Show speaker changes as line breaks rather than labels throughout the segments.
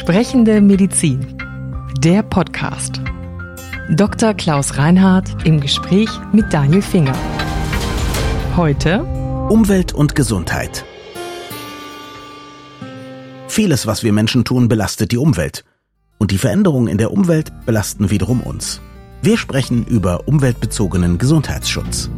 Sprechende Medizin. Der Podcast. Dr. Klaus Reinhardt im Gespräch mit Daniel Finger. Heute
Umwelt und Gesundheit. Vieles, was wir Menschen tun, belastet die Umwelt. Und die Veränderungen in der Umwelt belasten wiederum uns. Wir sprechen über umweltbezogenen Gesundheitsschutz.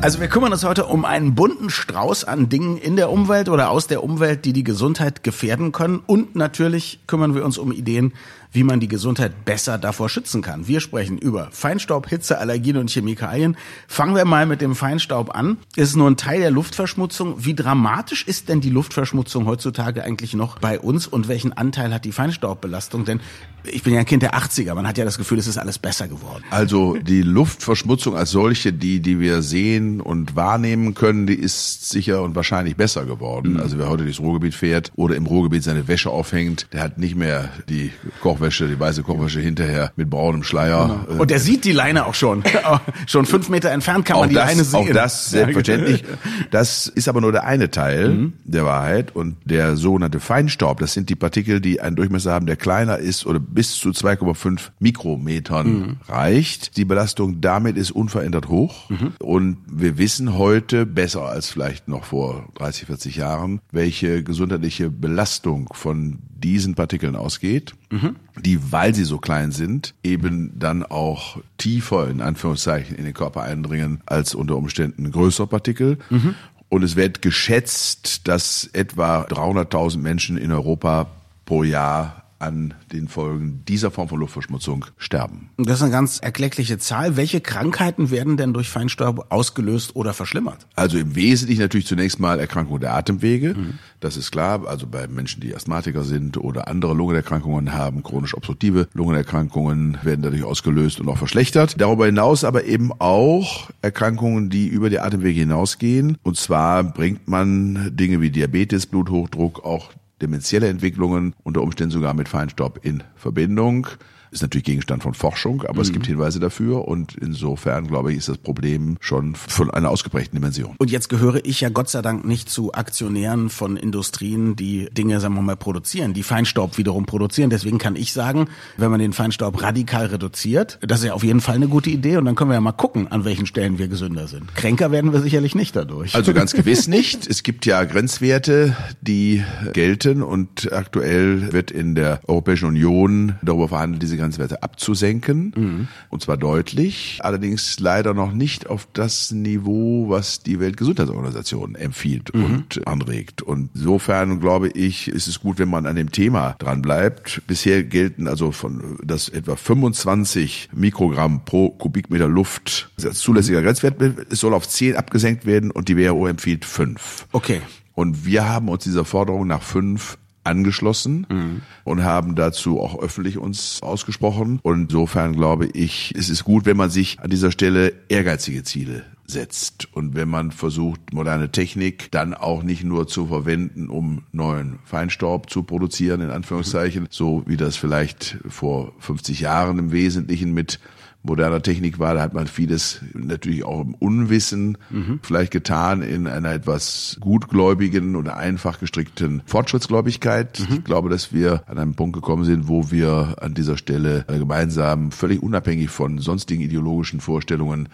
Also wir kümmern uns heute um einen bunten Strauß an Dingen in der Umwelt oder aus der Umwelt, die die Gesundheit gefährden können. Und natürlich kümmern wir uns um Ideen, wie man die Gesundheit besser davor schützen kann. Wir sprechen über Feinstaub, Hitze, Allergien und Chemikalien. Fangen wir mal mit dem Feinstaub an. Ist nur ein Teil der Luftverschmutzung. Wie dramatisch ist denn die Luftverschmutzung heutzutage eigentlich noch bei uns und welchen Anteil hat die Feinstaubbelastung? Denn ich bin ja ein Kind der 80er. Man hat ja das Gefühl, es ist alles besser geworden.
Also die Luftverschmutzung als solche, die, die wir sehen und wahrnehmen können, die ist sicher und wahrscheinlich besser geworden. Mhm. Also wer heute durchs Ruhrgebiet fährt oder im Ruhrgebiet seine Wäsche aufhängt, der hat nicht mehr die Kochwäsche Kochwäsche, die weiße Kochwäsche hinterher mit braunem Schleier.
Genau. Und der sieht die Leine auch schon. schon fünf Meter entfernt kann man die
das,
Leine sehen.
Auch das, selbstverständlich. Das ist aber nur der eine Teil mhm. der Wahrheit. Und der sogenannte Feinstaub, das sind die Partikel, die einen Durchmesser haben, der kleiner ist oder bis zu 2,5 Mikrometern mhm. reicht. Die Belastung damit ist unverändert hoch. Mhm. Und wir wissen heute besser als vielleicht noch vor 30, 40 Jahren, welche gesundheitliche Belastung von diesen Partikeln ausgeht, mhm. die, weil sie so klein sind, eben dann auch tiefer in Anführungszeichen in den Körper eindringen als unter Umständen größere Partikel. Mhm. Und es wird geschätzt, dass etwa 300.000 Menschen in Europa pro Jahr an den Folgen dieser Form von Luftverschmutzung sterben.
Das ist eine ganz erkleckliche Zahl. Welche Krankheiten werden denn durch Feinstaub ausgelöst oder verschlimmert?
Also im Wesentlichen natürlich zunächst mal Erkrankungen der Atemwege. Mhm. Das ist klar. Also bei Menschen, die Asthmatiker sind oder andere Lungenerkrankungen haben, chronisch obstruktive Lungenerkrankungen werden dadurch ausgelöst und auch verschlechtert. Darüber hinaus aber eben auch Erkrankungen, die über die Atemwege hinausgehen. Und zwar bringt man Dinge wie Diabetes, Bluthochdruck, auch demenzielle Entwicklungen, unter Umständen sogar mit Feinstaub in Verbindung ist natürlich Gegenstand von Forschung, aber mhm. es gibt Hinweise dafür und insofern, glaube ich, ist das Problem schon von einer ausgeprägten Dimension.
Und jetzt gehöre ich ja Gott sei Dank nicht zu Aktionären von Industrien, die Dinge, sagen wir mal, produzieren, die Feinstaub wiederum produzieren. Deswegen kann ich sagen, wenn man den Feinstaub radikal reduziert, das ist ja auf jeden Fall eine gute Idee und dann können wir ja mal gucken, an welchen Stellen wir gesünder sind. Kränker werden wir sicherlich nicht dadurch.
Also ganz gewiss nicht. Es gibt ja Grenzwerte, die gelten und aktuell wird in der Europäischen Union darüber verhandelt, diese Grenzwerte abzusenken. Mhm. Und zwar deutlich. Allerdings leider noch nicht auf das Niveau, was die Weltgesundheitsorganisation empfiehlt mhm. und anregt. Und insofern glaube ich, ist es gut, wenn man an dem Thema dran bleibt. Bisher gelten also von, dass etwa 25 Mikrogramm pro Kubikmeter Luft als zulässiger Grenzwert, es soll auf 10 abgesenkt werden und die WHO empfiehlt 5.
Okay.
Und wir haben uns dieser Forderung nach fünf angeschlossen mhm. und haben dazu auch öffentlich uns ausgesprochen. Und insofern glaube ich, es ist gut, wenn man sich an dieser Stelle ehrgeizige Ziele setzt und wenn man versucht, moderne Technik dann auch nicht nur zu verwenden, um neuen Feinstaub zu produzieren, in Anführungszeichen, so wie das vielleicht vor 50 Jahren im Wesentlichen mit moderner Technik war, da hat man vieles natürlich auch im Unwissen mhm. vielleicht getan in einer etwas gutgläubigen oder einfach gestrickten Fortschrittsgläubigkeit. Mhm. Ich glaube, dass wir an einem Punkt gekommen sind, wo wir an dieser Stelle gemeinsam völlig unabhängig von sonstigen ideologischen Vorstellungen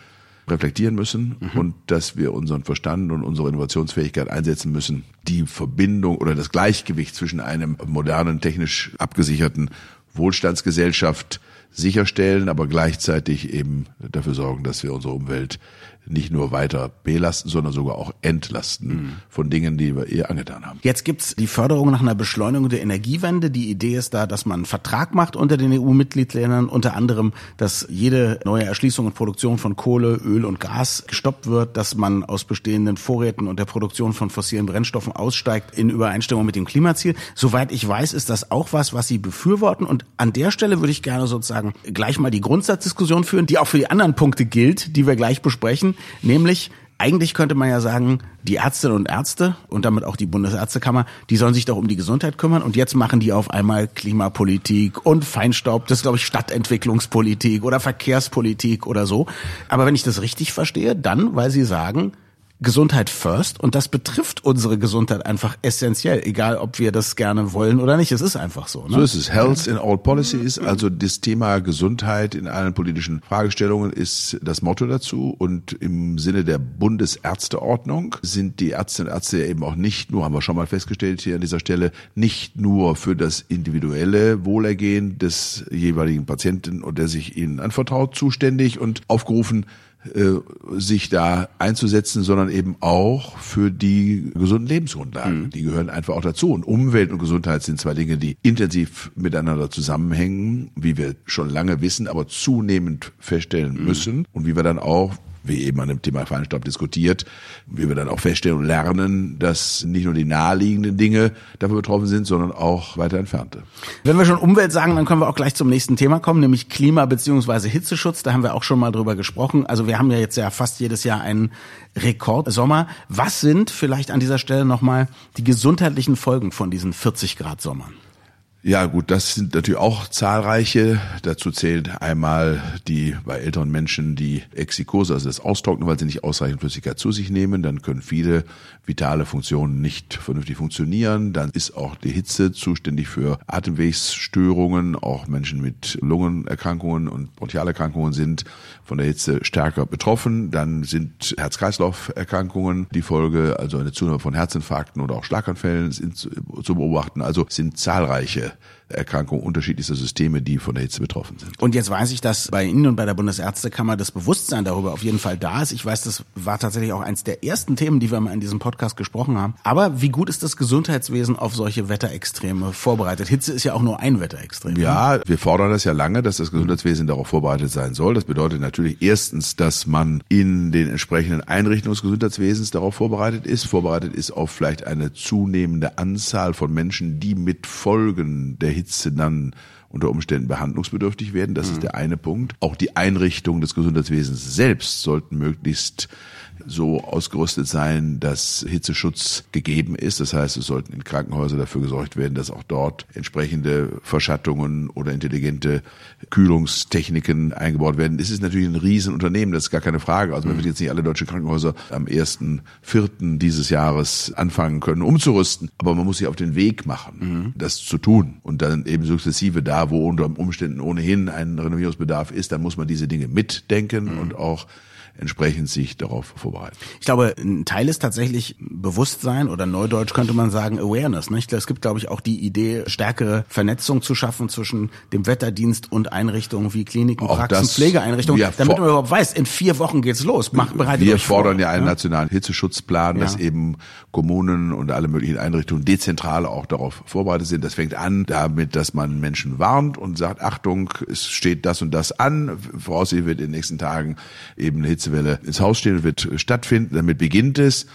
reflektieren müssen mhm. und dass wir unseren Verstand und unsere Innovationsfähigkeit einsetzen müssen, die Verbindung oder das Gleichgewicht zwischen einem modernen, technisch abgesicherten Wohlstandsgesellschaft sicherstellen, aber gleichzeitig eben dafür sorgen, dass wir unsere Umwelt nicht nur weiter belasten, sondern sogar auch entlasten mhm. von Dingen, die wir ihr angetan haben.
Jetzt gibt's die Förderung nach einer Beschleunigung der Energiewende. Die Idee ist da, dass man einen Vertrag macht unter den EU-Mitgliedsländern, unter anderem, dass jede neue Erschließung und Produktion von Kohle, Öl und Gas gestoppt wird, dass man aus bestehenden Vorräten und der Produktion von fossilen Brennstoffen aussteigt in Übereinstimmung mit dem Klimaziel. Soweit ich weiß, ist das auch was, was Sie befürworten. Und an der Stelle würde ich gerne sozusagen gleich mal die Grundsatzdiskussion führen, die auch für die anderen Punkte gilt, die wir gleich besprechen nämlich eigentlich könnte man ja sagen, die Ärztinnen und Ärzte und damit auch die Bundesärztekammer, die sollen sich doch um die Gesundheit kümmern. Und jetzt machen die auf einmal Klimapolitik und Feinstaub, das ist glaube ich Stadtentwicklungspolitik oder Verkehrspolitik oder so. Aber wenn ich das richtig verstehe, dann, weil sie sagen, Gesundheit first und das betrifft unsere Gesundheit einfach essentiell, egal ob wir das gerne wollen oder nicht. Es ist einfach so. Ne?
So ist es. Health in all policies, also das Thema Gesundheit in allen politischen Fragestellungen ist das Motto dazu und im Sinne der Bundesärzteordnung sind die Ärztinnen und Ärzte eben auch nicht nur, haben wir schon mal festgestellt hier an dieser Stelle, nicht nur für das individuelle Wohlergehen des jeweiligen Patienten und der sich ihnen anvertraut zuständig und aufgerufen, sich da einzusetzen, sondern eben auch für die gesunden Lebensgrundlagen. Mhm. Die gehören einfach auch dazu. Und Umwelt und Gesundheit sind zwei Dinge, die intensiv miteinander zusammenhängen, wie wir schon lange wissen, aber zunehmend feststellen mhm. müssen und wie wir dann auch wie eben an dem Thema Feinstaub diskutiert, wie wir dann auch feststellen und lernen, dass nicht nur die naheliegenden Dinge dafür betroffen sind, sondern auch weiter entfernte.
Wenn wir schon Umwelt sagen, dann können wir auch gleich zum nächsten Thema kommen, nämlich Klima- beziehungsweise Hitzeschutz. Da haben wir auch schon mal drüber gesprochen. Also wir haben ja jetzt ja fast jedes Jahr einen Rekordsommer. Was sind vielleicht an dieser Stelle nochmal die gesundheitlichen Folgen von diesen 40 Grad Sommern?
Ja, gut, das sind natürlich auch zahlreiche. Dazu zählt einmal die bei älteren Menschen die Exikose, also das Austrocknen, weil sie nicht ausreichend Flüssigkeit zu sich nehmen. Dann können viele vitale Funktionen nicht vernünftig funktionieren. Dann ist auch die Hitze zuständig für Atemwegsstörungen. Auch Menschen mit Lungenerkrankungen und Bronchialerkrankungen sind von der Hitze stärker betroffen. Dann sind Herz-Kreislauf-Erkrankungen die Folge, also eine Zunahme von Herzinfarkten oder auch Schlaganfällen sind zu beobachten. Also sind zahlreiche uh, Erkrankungen unterschiedlichster Systeme, die von der Hitze betroffen sind.
Und jetzt weiß ich, dass bei Ihnen und bei der Bundesärztekammer das Bewusstsein darüber auf jeden Fall da ist. Ich weiß, das war tatsächlich auch eins der ersten Themen, die wir mal in diesem Podcast gesprochen haben. Aber wie gut ist das Gesundheitswesen auf solche Wetterextreme vorbereitet? Hitze ist ja auch nur ein Wetterextrem.
Ja, ne? wir fordern das ja lange, dass das Gesundheitswesen darauf vorbereitet sein soll. Das bedeutet natürlich erstens, dass man in den entsprechenden Einrichtungen des Gesundheitswesens darauf vorbereitet ist, vorbereitet ist auf vielleicht eine zunehmende Anzahl von Menschen, die mit Folgen der Hitze dann unter Umständen behandlungsbedürftig werden. Das mhm. ist der eine Punkt. Auch die Einrichtungen des Gesundheitswesens selbst sollten möglichst so ausgerüstet sein, dass Hitzeschutz gegeben ist. Das heißt, es sollten in Krankenhäusern dafür gesorgt werden, dass auch dort entsprechende Verschattungen oder intelligente Kühlungstechniken eingebaut werden. Es ist natürlich ein Riesenunternehmen, das ist gar keine Frage. Also man wird jetzt nicht alle deutschen Krankenhäuser am ersten Vierten dieses Jahres anfangen können, umzurüsten. Aber man muss sich auf den Weg machen, mhm. das zu tun. Und dann eben sukzessive da, wo unter Umständen ohnehin ein Renovierungsbedarf ist, dann muss man diese Dinge mitdenken mhm. und auch entsprechend sich darauf vorbereiten.
Ich glaube, ein Teil ist tatsächlich Bewusstsein oder Neudeutsch könnte man sagen Awareness. Nicht? Es gibt, glaube ich, auch die Idee, stärkere Vernetzung zu schaffen zwischen dem Wetterdienst und Einrichtungen wie Kliniken, auch Praxen, das, Pflegeeinrichtungen, damit man überhaupt weiß, in vier Wochen geht's los. Macht bereitet
Wir fordern vor, ja einen ja? nationalen Hitzeschutzplan, ja. dass eben Kommunen und alle möglichen Einrichtungen dezentral auch darauf vorbereitet sind. Das fängt an damit, dass man Menschen warnt und sagt, Achtung, es steht das und das an. Voraussichtlich wird in den nächsten Tagen eben eine Hitze Hitzewelle ins Haus stehen und wird stattfinden. Damit beginnt es.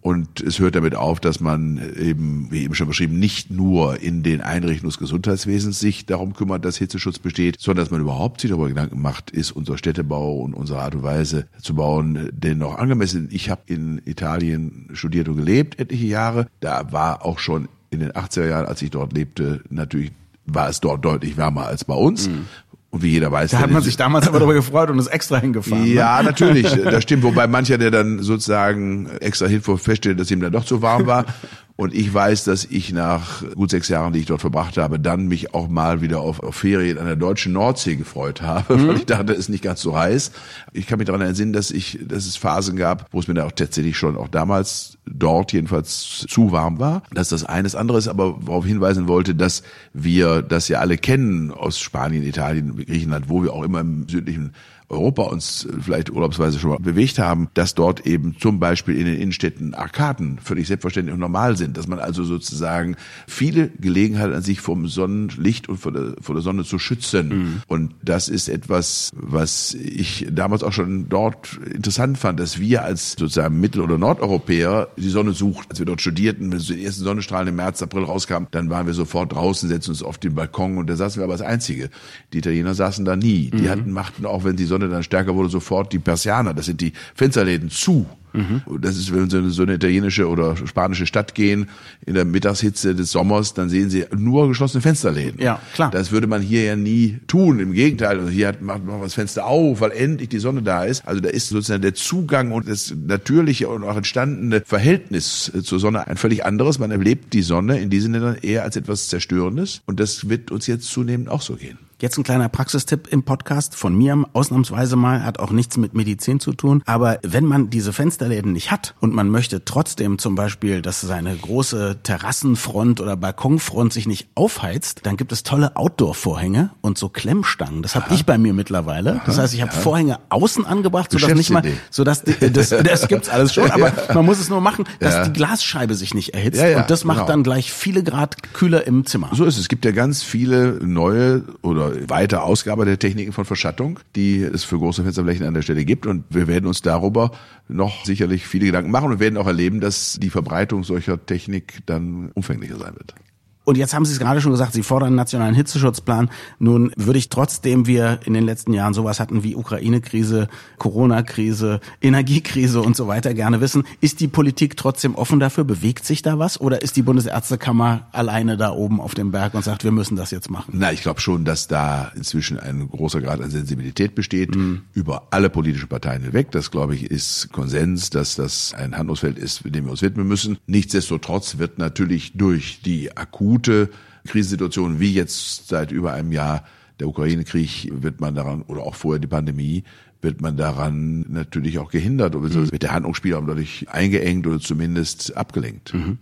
Und es hört damit auf, dass man eben, wie eben schon beschrieben, nicht nur in den Einrichtungen des Gesundheitswesens sich darum kümmert, dass Hitzeschutz besteht, sondern dass man überhaupt sich darüber Gedanken macht, ist unser Städtebau und unsere Art und Weise zu bauen denn noch angemessen. Ich habe in Italien studiert und gelebt etliche Jahre. Da war auch schon in den 80er Jahren, als ich dort lebte, natürlich war es dort deutlich wärmer als bei uns. Mhm. Und wie jeder weiß.
Da hat man sich damals aber darüber gefreut und ist extra hingefahren.
Ja, ne? natürlich. Das stimmt. Wobei mancher, der dann sozusagen extra hinfuhr, feststellt, dass ihm dann doch zu warm war. Und ich weiß, dass ich nach gut sechs Jahren, die ich dort verbracht habe, dann mich auch mal wieder auf, auf Ferien an der deutschen Nordsee gefreut habe, mhm. weil ich dachte, es ist nicht ganz so heiß. Ich kann mich daran erinnern, dass ich, dass es Phasen gab, wo es mir da auch tatsächlich schon auch damals dort jedenfalls zu warm war. Das ist das eines anderes, aber worauf hinweisen wollte, dass wir das ja alle kennen aus Spanien, Italien, Griechenland, wo wir auch immer im südlichen Europa uns vielleicht urlaubsweise schon mal bewegt haben, dass dort eben zum Beispiel in den Innenstädten Arkaden völlig selbstverständlich und normal sind, dass man also sozusagen viele Gelegenheiten an sich vom Sonnenlicht und vor der, vor der Sonne zu schützen. Mhm. Und das ist etwas, was ich damals auch schon dort interessant fand, dass wir als sozusagen Mittel- oder Nordeuropäer die Sonne suchten. Als wir dort studierten, wenn so die ersten Sonnenstrahlen im März, April rauskamen, dann waren wir sofort draußen, setzten uns auf den Balkon und da saßen wir aber als Einzige. Die Italiener saßen da nie. Die mhm. hatten, machten auch, wenn die Sonne dann stärker wurde, sofort die Persianer, das sind die Fensterläden zu. Mhm. Das ist, wenn Sie in so eine italienische oder spanische Stadt gehen, in der Mittagshitze des Sommers, dann sehen Sie nur geschlossene Fensterläden.
Ja, klar.
Das würde man hier ja nie tun. Im Gegenteil, also hier hat, macht man das Fenster auf, weil endlich die Sonne da ist. Also da ist sozusagen der Zugang und das natürliche und auch entstandene Verhältnis zur Sonne ein völlig anderes. Man erlebt die Sonne in diesen Ländern eher als etwas Zerstörendes. Und das wird uns jetzt zunehmend auch so gehen.
Jetzt ein kleiner Praxistipp im Podcast von mir, ausnahmsweise mal, hat auch nichts mit Medizin zu tun. Aber wenn man diese Fensterläden nicht hat und man möchte trotzdem zum Beispiel, dass seine große Terrassenfront oder Balkonfront sich nicht aufheizt, dann gibt es tolle Outdoor-Vorhänge und so Klemmstangen. Das habe ich bei mir mittlerweile. Das heißt, ich habe ja. Vorhänge außen angebracht, sodass nicht mal, sodass die, das, das gibt's alles schon, aber ja. man muss es nur machen, dass ja. die Glasscheibe sich nicht erhitzt. und das macht genau. dann gleich viele Grad kühler im Zimmer.
So ist es. Es gibt ja ganz viele neue oder oder weiter Ausgabe der Techniken von Verschattung, die es für große Fensterflächen an der Stelle gibt. Und wir werden uns darüber noch sicherlich viele Gedanken machen und werden auch erleben, dass die Verbreitung solcher Technik dann umfänglicher sein wird.
Und jetzt haben Sie es gerade schon gesagt, Sie fordern einen nationalen Hitzeschutzplan. Nun würde ich trotzdem wir in den letzten Jahren sowas hatten wie Ukraine-Krise, Corona-Krise, Energiekrise und so weiter gerne wissen. Ist die Politik trotzdem offen dafür? Bewegt sich da was? Oder ist die Bundesärztekammer alleine da oben auf dem Berg und sagt, wir müssen das jetzt machen?
Na, ich glaube schon, dass da inzwischen ein großer Grad an Sensibilität besteht mhm. über alle politischen Parteien hinweg. Das, glaube ich, ist Konsens, dass das ein Handlungsfeld ist, dem wir uns widmen müssen. Nichtsdestotrotz wird natürlich durch die akute akute Krisensituation wie jetzt seit über einem Jahr der Ukraine-Krieg wird man daran, oder auch vorher die Pandemie, wird man daran natürlich auch gehindert oder mhm. wird der Handlungsspielraum dadurch eingeengt oder zumindest abgelenkt. Mhm.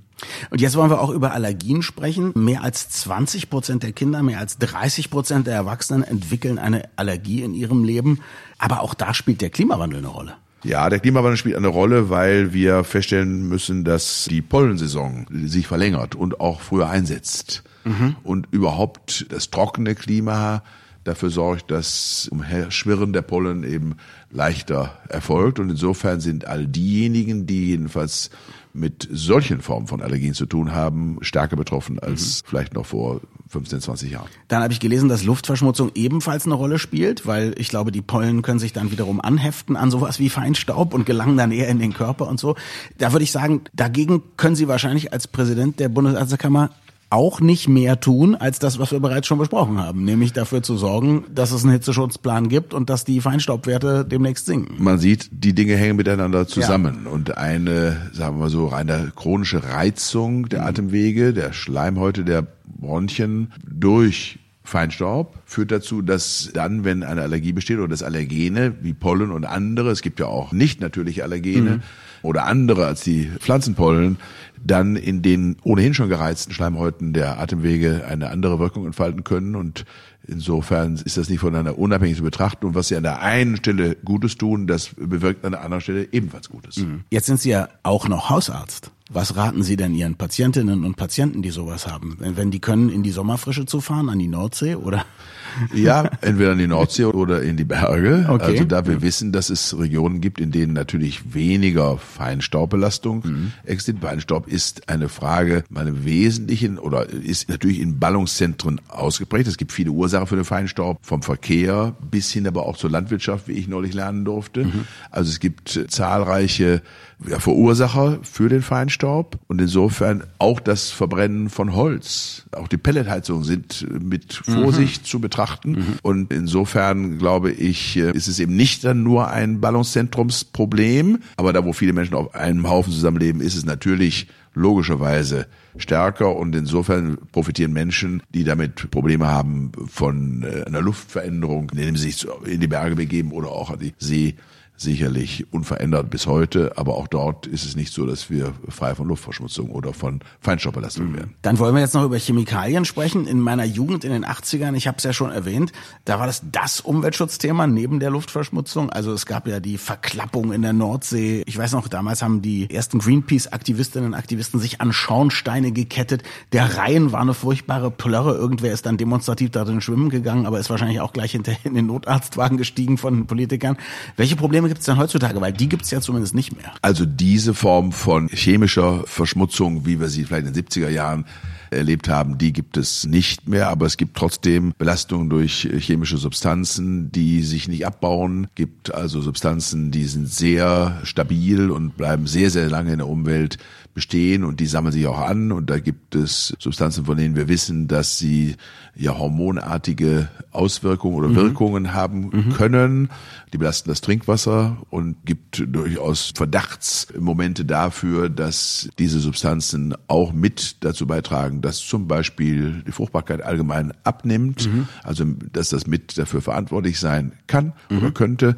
Und jetzt wollen wir auch über Allergien sprechen. Mehr als 20 Prozent der Kinder, mehr als 30 Prozent der Erwachsenen entwickeln eine Allergie in ihrem Leben. Aber auch da spielt der Klimawandel eine Rolle.
Ja, der Klimawandel spielt eine Rolle, weil wir feststellen müssen, dass die Pollensaison sich verlängert und auch früher einsetzt. Mhm. Und überhaupt das trockene Klima dafür sorgt, dass Umherschwirren der Pollen eben leichter erfolgt. Und insofern sind all diejenigen, die jedenfalls mit solchen Formen von Allergien zu tun haben, stärker betroffen als mhm. vielleicht noch vor 15, 20 Jahren.
Dann habe ich gelesen, dass Luftverschmutzung ebenfalls eine Rolle spielt, weil ich glaube, die Pollen können sich dann wiederum anheften an sowas wie Feinstaub und gelangen dann eher in den Körper und so. Da würde ich sagen, dagegen können Sie wahrscheinlich als Präsident der Bundesärztekammer auch nicht mehr tun, als das, was wir bereits schon besprochen haben, nämlich dafür zu sorgen, dass es einen Hitzeschutzplan gibt und dass die Feinstaubwerte demnächst sinken.
Man sieht, die Dinge hängen miteinander zusammen ja. und eine, sagen wir mal so, eine chronische Reizung der mhm. Atemwege, der Schleimhäute, der Bronchien durch Feinstaub führt dazu, dass dann, wenn eine Allergie besteht oder das Allergene wie Pollen und andere, es gibt ja auch nicht natürliche Allergene mhm. oder andere als die Pflanzenpollen, dann in den ohnehin schon gereizten Schleimhäuten der Atemwege eine andere Wirkung entfalten können und Insofern ist das nicht voneinander unabhängig zu betrachten. Und was sie an der einen Stelle Gutes tun, das bewirkt an der anderen Stelle ebenfalls Gutes. Mhm.
Jetzt sind Sie ja auch noch Hausarzt. Was raten Sie denn Ihren Patientinnen und Patienten, die sowas haben? Wenn die können, in die Sommerfrische zu fahren, an die Nordsee oder?
Ja, entweder in die Nordsee oder in die Berge. Okay. Also da wir wissen, dass es Regionen gibt, in denen natürlich weniger Feinstaubbelastung mhm. existiert. Feinstaub ist eine Frage, meine wesentlichen oder ist natürlich in Ballungszentren ausgeprägt. Es gibt viele Ursachen für den Feinstaub, vom Verkehr bis hin aber auch zur Landwirtschaft, wie ich neulich lernen durfte. Mhm. Also es gibt zahlreiche Verursacher für den Feinstaub und insofern auch das Verbrennen von Holz. Auch die Pelletheizungen sind mit Vorsicht mhm. zu betrachten mhm. und insofern glaube ich, äh, ist es eben nicht dann nur ein Ballungszentrumsproblem, aber da wo viele Menschen auf einem Haufen zusammenleben, ist es natürlich logischerweise stärker und insofern profitieren Menschen, die damit Probleme haben von äh, einer Luftveränderung, indem sie sich in die Berge begeben oder auch an die See sicherlich unverändert bis heute, aber auch dort ist es nicht so, dass wir frei von Luftverschmutzung oder von Feinstaubbelastung mhm. werden.
Dann wollen wir jetzt noch über Chemikalien sprechen. In meiner Jugend in den 80ern, ich habe es ja schon erwähnt, da war das das Umweltschutzthema neben der Luftverschmutzung. Also es gab ja die Verklappung in der Nordsee. Ich weiß noch, damals haben die ersten Greenpeace-Aktivistinnen und Aktivisten sich an Schornsteine gekettet. Der Rhein war eine furchtbare Plörre. Irgendwer ist dann demonstrativ darin schwimmen gegangen, aber ist wahrscheinlich auch gleich hinterher in den Notarztwagen gestiegen von den Politikern. Welche Probleme gibt es denn heutzutage? Weil die gibt es ja zumindest nicht mehr.
Also diese Form von chemischer Verschmutzung, wie wir sie vielleicht in den 70er Jahren erlebt haben, die gibt es nicht mehr, aber es gibt trotzdem Belastungen durch chemische Substanzen, die sich nicht abbauen, gibt also Substanzen, die sind sehr stabil und bleiben sehr, sehr lange in der Umwelt bestehen und die sammeln sich auch an und da gibt es Substanzen, von denen wir wissen, dass sie ja hormonartige Auswirkungen oder mhm. Wirkungen haben mhm. können. Die belasten das Trinkwasser und gibt durchaus Verdachtsmomente dafür, dass diese Substanzen auch mit dazu beitragen, dass zum Beispiel die Fruchtbarkeit allgemein abnimmt, mhm. also dass das mit dafür verantwortlich sein kann oder mhm. könnte.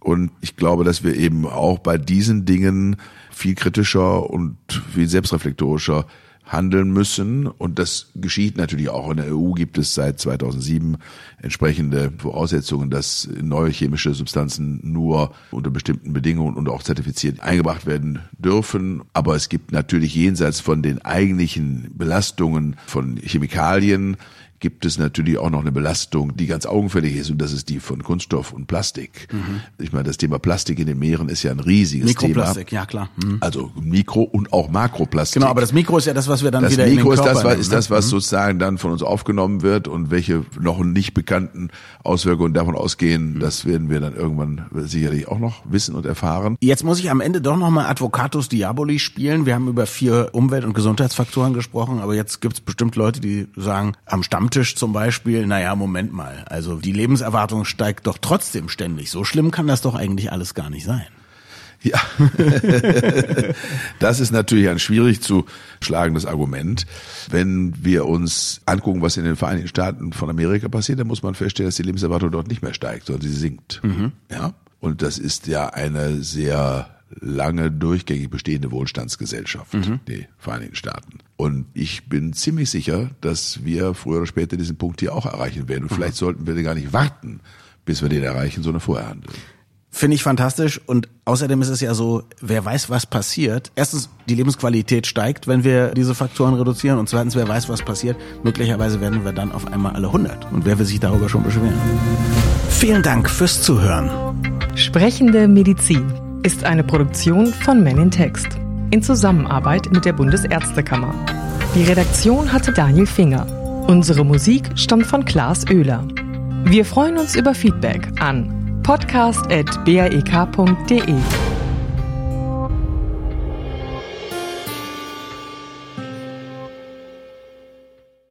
Und ich glaube, dass wir eben auch bei diesen Dingen viel kritischer und viel selbstreflektorischer handeln müssen. Und das geschieht natürlich auch. In der EU gibt es seit 2007 entsprechende Voraussetzungen, dass neue chemische Substanzen nur unter bestimmten Bedingungen und auch zertifiziert eingebracht werden dürfen. Aber es gibt natürlich jenseits von den eigentlichen Belastungen von Chemikalien gibt es natürlich auch noch eine Belastung, die ganz augenfällig ist und das ist die von Kunststoff und Plastik. Mhm. Ich meine, das Thema Plastik in den Meeren ist ja ein riesiges
Mikroplastik,
Thema.
ja klar. Mhm.
Also Mikro- und auch Makroplastik.
Genau, aber das Mikro ist ja das, was wir dann
das
wieder
Mikro
in den Körper
ist das, was,
nehmen,
ist
ne?
das, was
Mhm.
sozusagen dann von uns aufgenommen wird und welche noch nicht bekannten Auswirkungen davon ausgehen,
Mhm.
das werden wir dann irgendwann sicherlich auch noch wissen und erfahren.
Jetzt muss ich am Ende doch nochmal Advocatus Diaboli spielen. Wir haben über vier Umwelt- und Gesundheitsfaktoren gesprochen, aber jetzt gibt es bestimmt Leute, die sagen, am Stammtisch zum Beispiel, naja, Moment mal, also die Lebenserwartung steigt doch trotzdem ständig. So schlimm kann das doch eigentlich alles gar nicht sein.
Ja, das ist natürlich ein schwierig zu schlagendes Argument. Wenn wir uns angucken, was in den Vereinigten Staaten von Amerika passiert, dann muss man feststellen, dass die Lebenserwartung dort nicht mehr steigt, sondern sie sinkt. Ja, und das ist ja eine sehr lange durchgängig bestehende Wohlstandsgesellschaft, die Vereinigten Staaten. Und ich bin ziemlich sicher, dass wir früher oder später diesen Punkt hier auch erreichen werden. Und vielleicht sollten wir gar nicht warten, bis wir den erreichen, sondern vorher handeln.
Finde ich fantastisch und außerdem ist es ja so, wer weiß, was passiert. Erstens, die Lebensqualität steigt, wenn wir diese Faktoren reduzieren und zweitens, wer weiß, was passiert. Möglicherweise werden wir dann auf einmal alle 100 und wer will sich darüber schon beschweren. Vielen Dank fürs Zuhören.
Sprechende Medizin ist eine Produktion von Men in Text in Zusammenarbeit mit der Bundesärztekammer. Die Redaktion hatte Daniel Finger. Unsere Musik stammt von Klaas Oehler. Wir freuen uns über Feedback an podcast.brek.de.